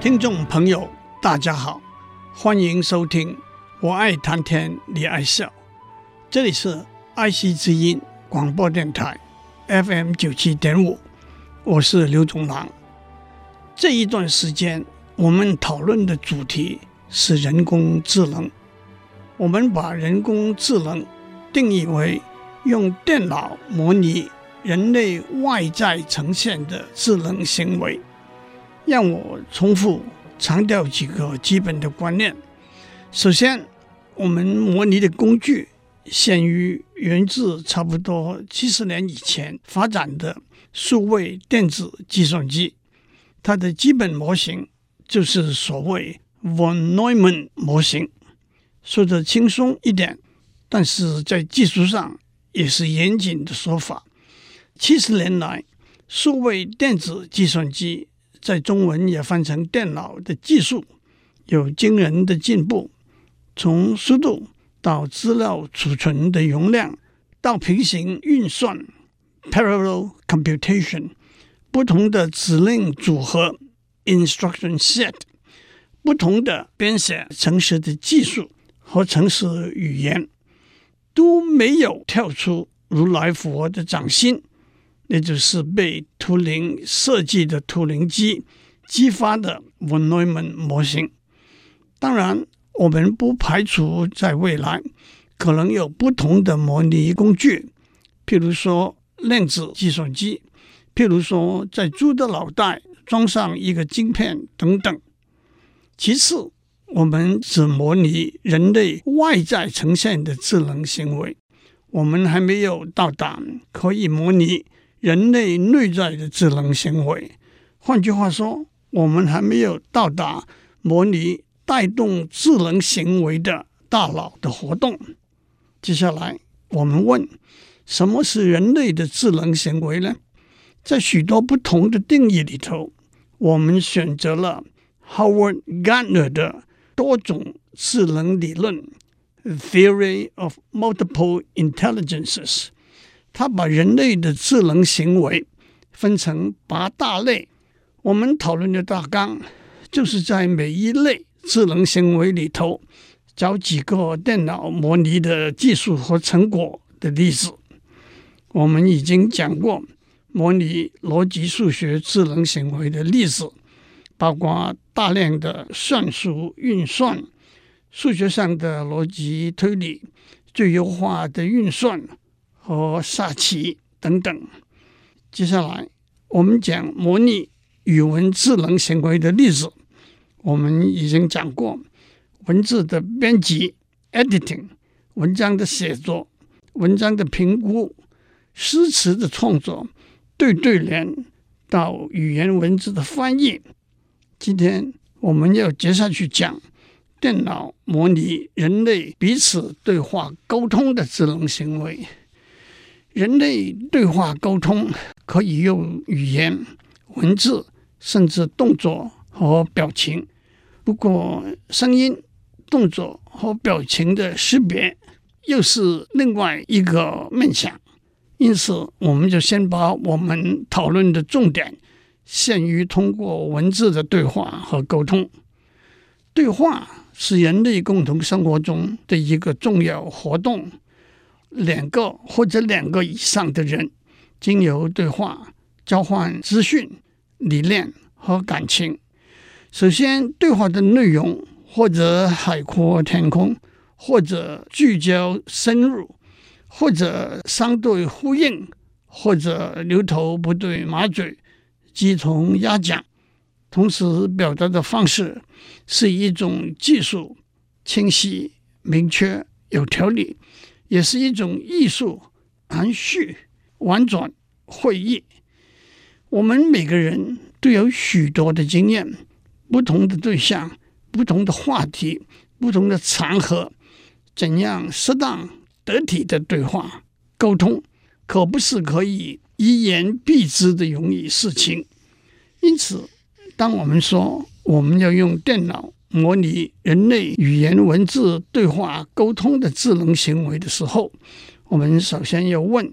听众朋友，大家好，欢迎收听。我爱谈天，你爱笑。这里是爱惜之音广播电台 FM 九七点五，我是刘炯朗。这一段时间，我们讨论的主题是人工智能。我们把人工智能定义为用电脑模拟人类外在呈现的智能行为。让我重复强调几个基本的观念。首先，我们模拟的工具限于源自差不多七十年以前发展的数位电子计算机，它的基本模型就是所谓 von Neumann 模型。说得轻松一点，但是在技术上也是严谨的说法。七十年来，数位电子计算机。在中文也翻成电脑的技术有惊人的进步，从速度到资料储存的容量，到平行运算 （parallel computation），不同的指令组合 （instruction set），不同的编写程式的技术和程式语言，都没有跳出如来佛的掌心。也就是被图灵设计的图灵机激发的 von Neumann 模型。当然，我们不排除在未来可能有不同的模拟工具，譬如说量子计算机，譬如说在猪的脑袋装上一个晶片等等。其次，我们只模拟人类外在呈现的智能行为，我们还没有到达可以模拟。人类内在的智能行为，换句话说，我们还没有到达模拟带动智能行为的大脑的活动。接下来，我们问：什么是人类的智能行为呢？在许多不同的定义里头，我们选择了 Howard Gardner 的多种智能理论 （Theory of Multiple Intelligences）。他把人类的智能行为分成八大类，我们讨论的大纲就是在每一类智能行为里头找几个电脑模拟的技术和成果的例子。我们已经讲过模拟逻辑数学智能行为的例子，包括大量的算术运算、数学上的逻辑推理、最优化的运算。和下棋等等。接下来，我们讲模拟语文智能行为的例子。我们已经讲过文字的编辑 （editing）、文章的写作、文章的评估、诗词的创作、对对联到语言文字的翻译。今天我们要接下去讲电脑模拟人类彼此对话沟通的智能行为。人类对话沟通可以用语言、文字，甚至动作和表情。不过，声音、动作和表情的识别又是另外一个面向。因此，我们就先把我们讨论的重点限于通过文字的对话和沟通。对话是人类共同生活中的一个重要活动。两个或者两个以上的人，经由对话交换资讯、理念和感情。首先，对话的内容或者海阔天空，或者聚焦深入，或者相对呼应，或者牛头不对马嘴、鸡同鸭讲。同时，表达的方式是一种技术，清晰、明确、有条理。也是一种艺术，含蓄、婉转、会意。我们每个人都有许多的经验，不同的对象、不同的话题、不同的场合，怎样适当得体的对话沟通，可不是可以一言蔽之的容易事情。因此，当我们说我们要用电脑模拟人类语言文字对话沟通的智能行为的时候，我们首先要问：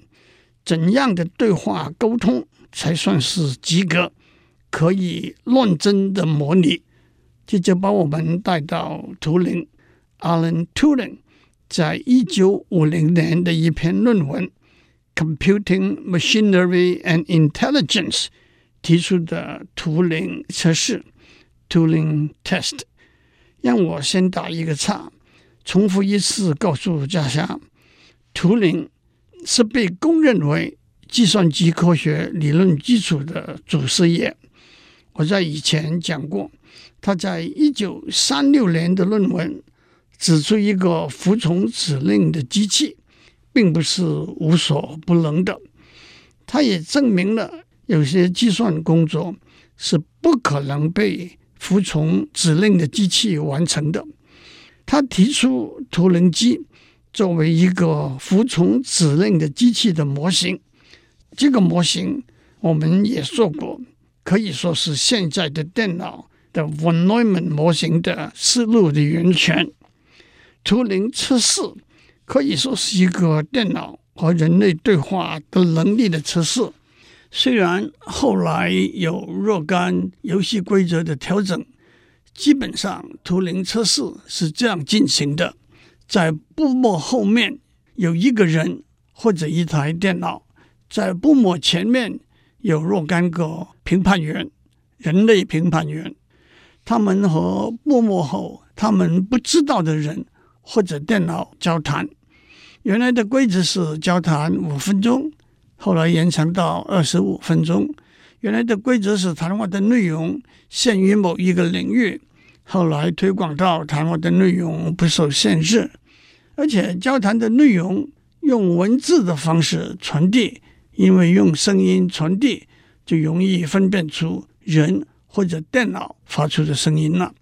怎样的对话沟通才算是及格，可以论证的模拟？这就把我们带到图灵 Alan Turing 在一九五零年的一篇论文《Computing Machinery and Intelligence》提出的图灵测试 （Turing Test）。让我先打一个岔，重复一次告诉大家。图灵是被公认为计算机科学理论基础的祖师爷。我在以前讲过，他在一九三六年的论文指出，一个服从指令的机器并不是无所不能的。他也证明了有些计算工作是不可能被服从指令的机器完成的。他提出图灵机。作为一个服从指令的机器的模型，这个模型我们也说过，可以说是现在的电脑的 von Neumann 模型的思路的源泉。图灵测试可以说是一个电脑和人类对话的能力的测试。虽然后来有若干游戏规则的调整，基本上图灵测试是这样进行的。在布幕后面有一个人或者一台电脑，在布幕前面有若干个评判员，人类评判员，他们和布幕后他们不知道的人或者电脑交谈。原来的规则是交谈五分钟，后来延长到二十五分钟。原来的规则是谈话的内容限于某一个领域。后来推广到谈话的内容不受限制，而且交谈的内容用文字的方式传递，因为用声音传递就容易分辨出人或者电脑发出的声音了。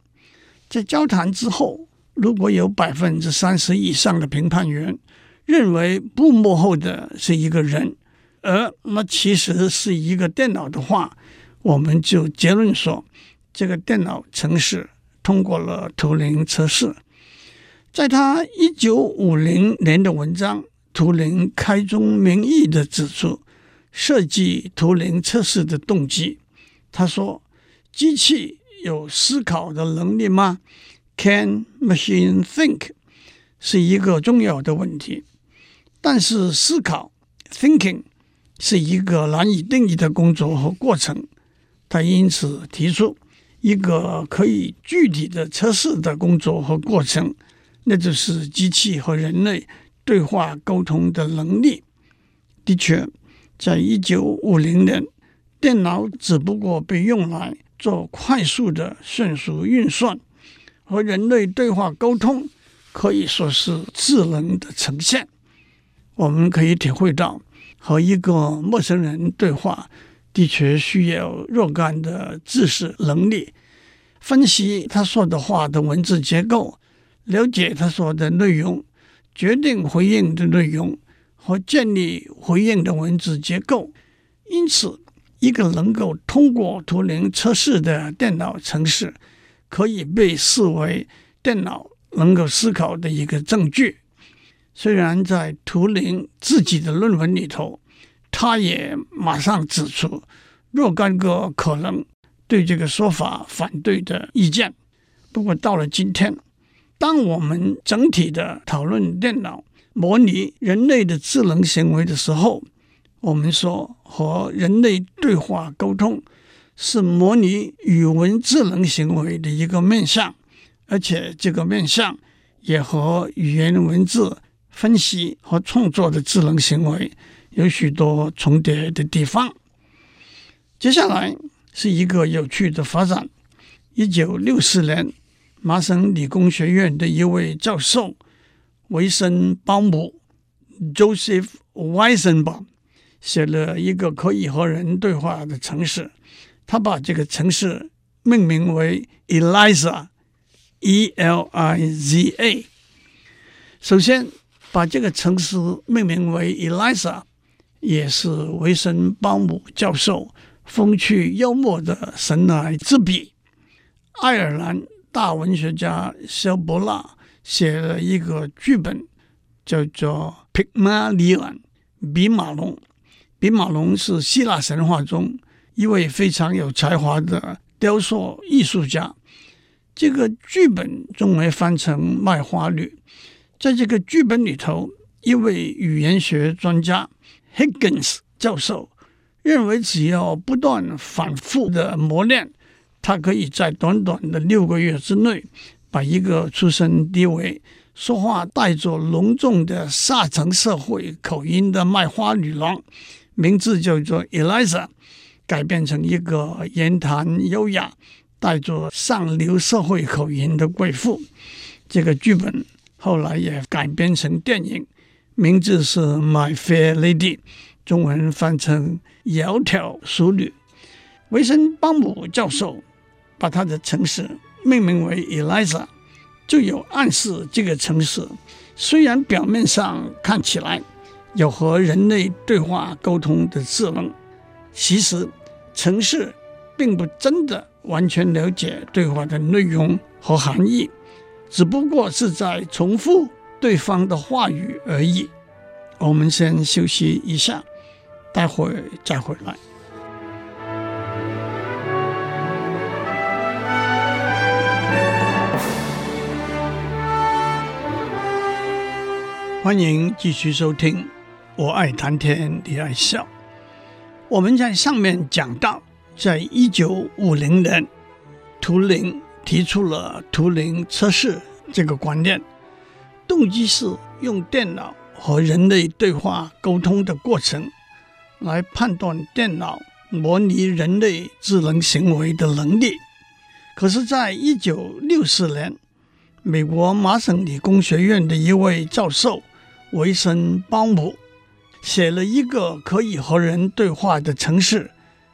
在交谈之后，如果有百分之三十以上的评判员认为不幕后的是一个人，而那其实是一个电脑的话，我们就结论说这个电脑程式。通过了图灵测试，在他一九五零年的文章，图灵开宗明义地指出设计图灵测试的动机。他说：“机器有思考的能力吗？Can machine think？是一个重要的问题。但是思考 （thinking） 是一个难以定义的工作和过程。他因此提出。”一个可以具体的测试的工作和过程，那就是机器和人类对话沟通的能力。的确，在一九五零年，电脑只不过被用来做快速的算术运算，和人类对话沟通可以说是智能的呈现。我们可以体会到，和一个陌生人对话。的确需要若干的知识能力，分析他说的话的文字结构，了解他说的内容，决定回应的内容和建立回应的文字结构。因此，一个能够通过图灵测试的电脑程式，可以被视为电脑能够思考的一个证据。虽然在图灵自己的论文里头。他也马上指出若干个可能对这个说法反对的意见。不过到了今天，当我们整体的讨论电脑模拟人类的智能行为的时候，我们说和人类对话沟通是模拟语文智能行为的一个面向，而且这个面向也和语言文字分析和创作的智能行为。有许多重叠的地方。接下来是一个有趣的发展。一九六四年，麻省理工学院的一位教授维森鲍姆 （Joseph Weizenbaum） 写了一个可以和人对话的城市。他把这个城市命名为 Eliza，E-L-I-Z-A。首先，把这个城市命名为 Eliza，也是维森鲍姆教授风趣幽默的神来之笔。爱尔兰大文学家萧伯纳写了一个剧本，叫做《皮马里安》比马龙。比马龙是希腊神话中一位非常有才华的雕塑艺术家。这个剧本中文翻成《卖花女》。在这个剧本里头，一位语言学专家 Higgins 教授认为，只要不断反复的磨练，他可以在短短的六个月之内，把一个出身低微、说话带着浓重的下层社会口音的卖花女郎，名字叫做 Eliza，改变成一个言谈优雅、带着上流社会口音的贵妇。这个剧本。后来也改编成电影，名字是《My Fair Lady》，中文翻成《窈窕淑女》。维森鲍姆教授把他的城市命名为 Eliza，就有暗示这个城市虽然表面上看起来有和人类对话沟通的智能，其实城市并不真的完全了解对话的内容和含义。只不过是在重复对方的话语而已。我们先休息一下，待会儿再回来。欢迎继续收听《我爱谈天，你爱笑》。我们在上面讲到，在一九五零年，图灵。提出了图灵测试这个观念，动机是用电脑和人类对话沟通的过程来判断电脑模拟人类智能行为的能力。可是，在一九六四年，美国麻省理工学院的一位教授维森鲍姆写了一个可以和人对话的程式，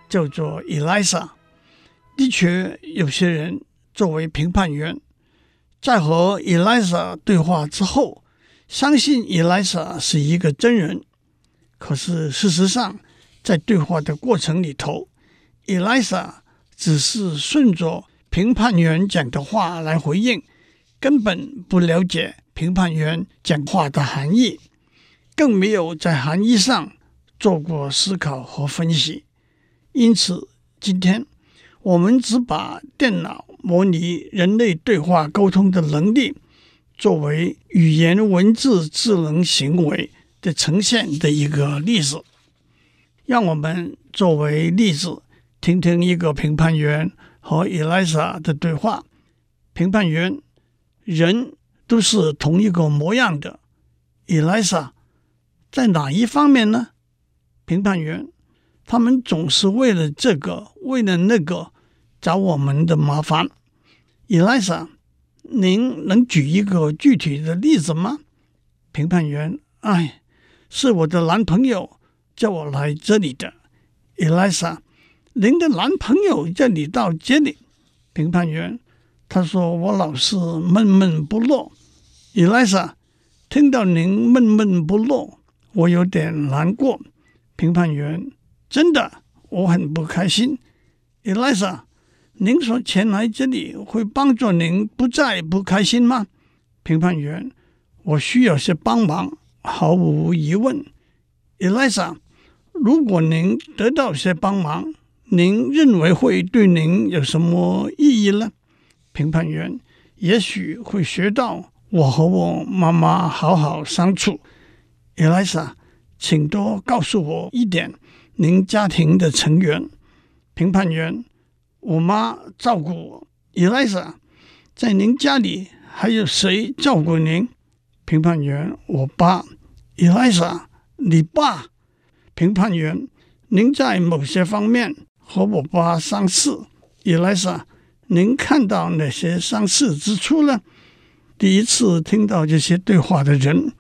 叫做 Eliza。的确，有些人。作为评判员，在和 Eliza 对话之后，相信 Eliza 是一个真人。可是事实上，在对话的过程里头，Eliza 只是顺着评判员讲的话来回应，根本不了解评判员讲话的含义，更没有在含义上做过思考和分析。因此，今天我们只把电脑。模拟人类对话沟通的能力，作为语言文字智能行为的呈现的一个例子。让我们作为例子，听听一个评判员和 Eliza 的对话。评判员：人都是同一个模样的。Eliza 在哪一方面呢？评判员：他们总是为了这个，为了那个。找我们的麻烦，Elisa，您能举一个具体的例子吗？评判员，哎，是我的男朋友叫我来这里的。Elisa，您的男朋友叫你到这里？评判员，他说我老是闷闷不乐。Elisa，听到您闷闷不乐，我有点难过。评判员，真的，我很不开心。Eliza。您说前来这里会帮助您不再不开心吗？评判员，我需要些帮忙，毫无疑问。Eliza，如果您得到些帮忙，您认为会对您有什么意义呢？评判员，也许会学到我和我妈妈好好相处。Eliza，请多告诉我一点您家庭的成员。评判员。我妈照顾我，Eliza，在您家里还有谁照顾您？评判员，我爸，Eliza，你爸？评判员，您在某些方面和我爸相似，Eliza，您看到哪些相似之处呢？第一次听到这些对话的人，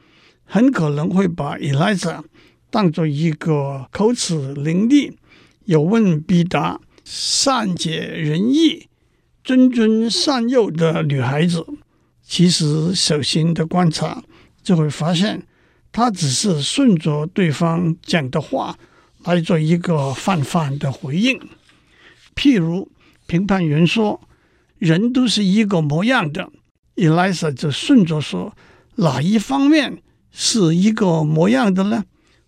很可能会把 Eliza 当做一个口齿伶俐、有问必答。善解人意、谆谆善诱的女孩子，其实小心的观察，就会发现，她只是顺着对方讲的话来做一个泛泛的回应。譬如评判员说：“人都是一个模样的。” Eliza 就顺着说：“哪一方面是一个模样的呢？”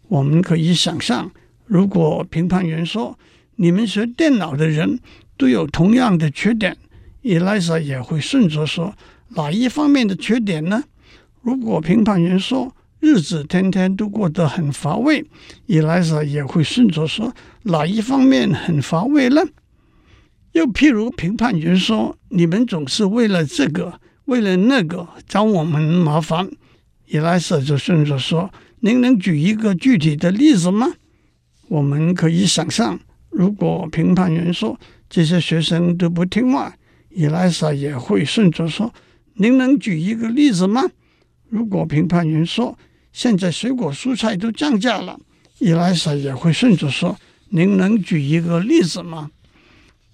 我们可以想象，如果评判员说：“你们学电脑的人都有同样的缺点。” ”Elisa 也会顺着说：“哪一方面的缺点呢？”如果评判员说：“日子天天都过得很乏味。” ”Elisa 也会顺着说：“哪一方面很乏味呢？”又譬如评判员说：“你们总是为了这个。”为了那个找我们麻烦，伊莱莎就顺着说：“您能举一个具体的例子吗？”我们可以想象，如果评判员说这些学生都不听话，伊莱莎也会顺着说：“您能举一个例子吗？”如果评判员说现在水果蔬菜都降价了，伊莱莎也会顺着说：“您能举一个例子吗？”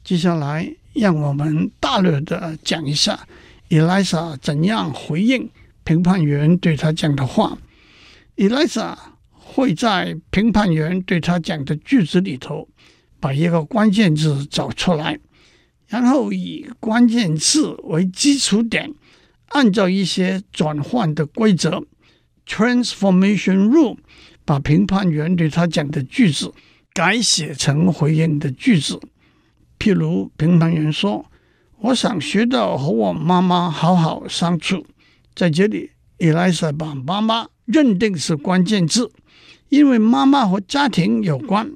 接下来，让我们大略的讲一下。伊莱莎怎样回应评判员对他讲的话？伊莱莎会在评判员对他讲的句子里头，把一个关键字找出来，然后以关键字为基础点，按照一些转换的规则 （transformation rule），把评判员对他讲的句子改写成回应的句子。譬如，评判员说。我想学到和我妈妈好好相处。在这里，伊莱莎把妈妈认定是关键字，因为妈妈和家庭有关，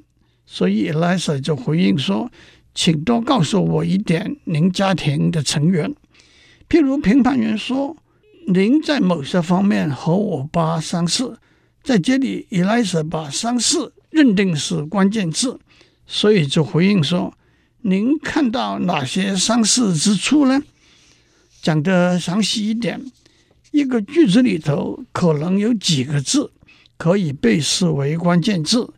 所以，Elisa 就回应说：“请多告诉我一点您家庭的成员。”譬如评判员说：“您在某些方面和我爸相似。”在这里，，Elisa 把相似认定是关键字，所以就回应说。您看到哪些相似之处呢？讲得详细一点，一个句子里头可能有几个字可以被视为关键字。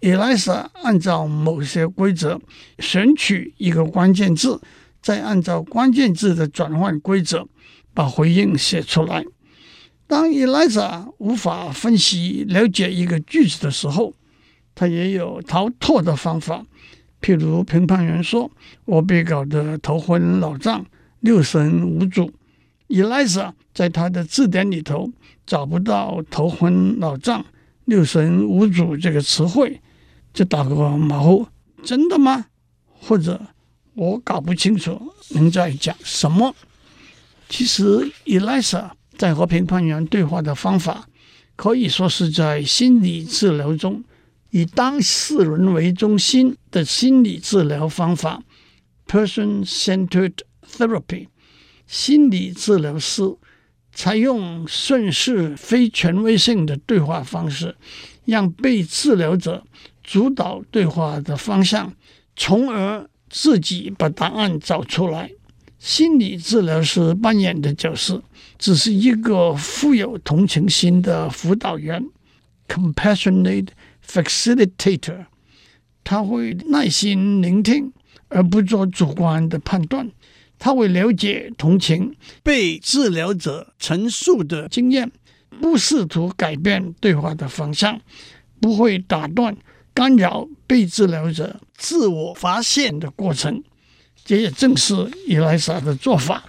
伊莱莎按照某些规则选取一个关键字，再按照关键字的转换规则把回应写出来。当伊莱莎无法分析了解一个句子的时候，他也有逃脱的方法。譬如评判员说：“我被搞得头昏脑胀、六神无主。”伊莱莎在他的字典里头找不到“头昏脑胀、六神无主”这个词汇，就打个马虎：“真的吗？”或者“我搞不清楚您在讲什么。”其实，伊莱莎在和评判员对话的方法，可以说是在心理治疗中。以当事人为中心的心理治疗方法 （person-centered therapy），心理治疗师采用顺势非权威性的对话方式，让被治疗者主导对话的方向，从而自己把答案找出来。心理治疗师扮演的角色只是一个富有同情心的辅导员 （compassionate）。Facilitator，他会耐心聆听，而不做主观的判断。他会了解、同情被治疗者陈述的经验，不试图改变对话的方向，不会打断、干扰被治疗者自我发现的过程。这也正是伊莱莎的做法。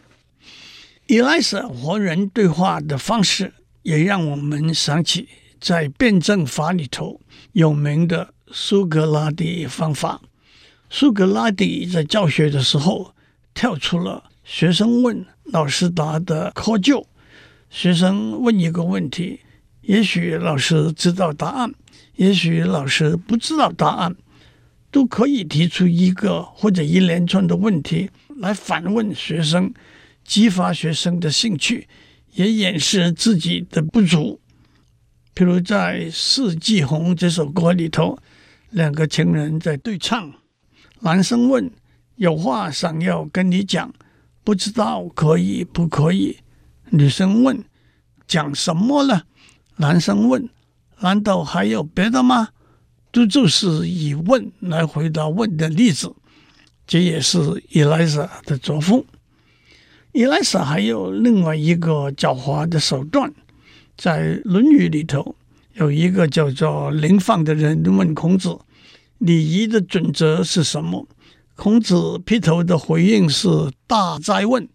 伊莱莎和人对话的方式，也让我们想起。在辩证法里头有名的苏格拉底方法。苏格拉底在教学的时候跳出了学生问老师答的窠臼。学生问一个问题，也许老师知道答案，也许老师不知道答案，都可以提出一个或者一连串的问题来反问学生，激发学生的兴趣，也掩饰自己的不足。譬如在《四季红》这首歌里头，两个情人在对唱。男生问：“有话想要跟你讲，不知道可以不可以？”女生问：“讲什么呢？”男生问：“难道还有别的吗？”这就是以问来回答问的例子。这也是以莱莎的作风。以莱莎还有另外一个狡猾的手段，在《论语》里头有一个叫做林放的人问孔子：“礼仪的准则是什么？”孔子劈头的回应是“大哉问”，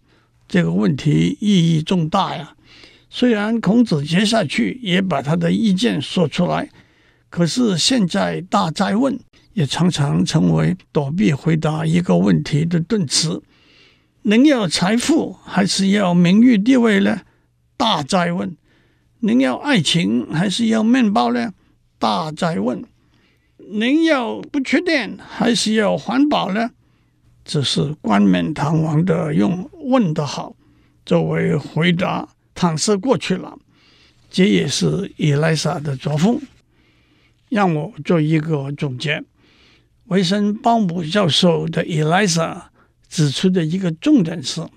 这个问题意义重大呀。虽然孔子接下去也把他的意见说出来，可是现在“大哉问”也常常成为躲避回答一个问题的顿词。您要财富还是要名誉地位呢？大哉问。您要爱情还是要面包呢？大哉问。您要不缺电还是要环保呢？只是冠冕堂皇的用问的好作为回答，搪塞过去了。这也是以莱莎的作风。让我做一个总结：维森鲍姆教授的以莱莎。指出的一个重点是，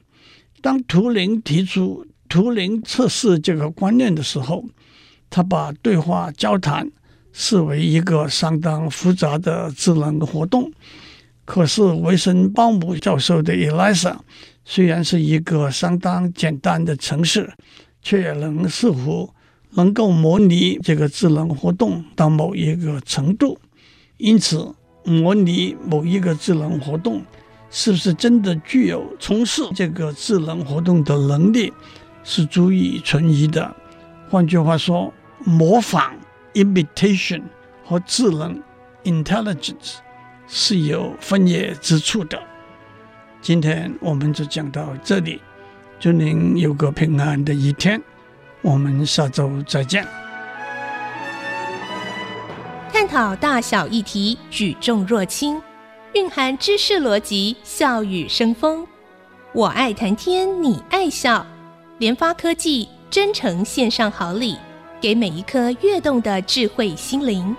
当图灵提出图灵测试这个观念的时候，他把对话交谈视为一个相当复杂的智能活动。可是维森鲍姆教授的 ELIZA 虽然是一个相当简单的城市，却也能似乎能够模拟这个智能活动到某一个程度。因此，模拟某一个智能活动。是不是真的具有从事这个智能活动的能力，是足以存疑的。换句话说，模仿 （imitation） 和智能 （intelligence） 是有分野之处的。今天我们就讲到这里，祝您有个平安的一天。我们下周再见。探讨大小议题，举重若轻。蕴含知识逻辑，笑语生风。我爱谈天，你爱笑。联发科技真诚献上好礼，给每一颗跃动的智慧心灵。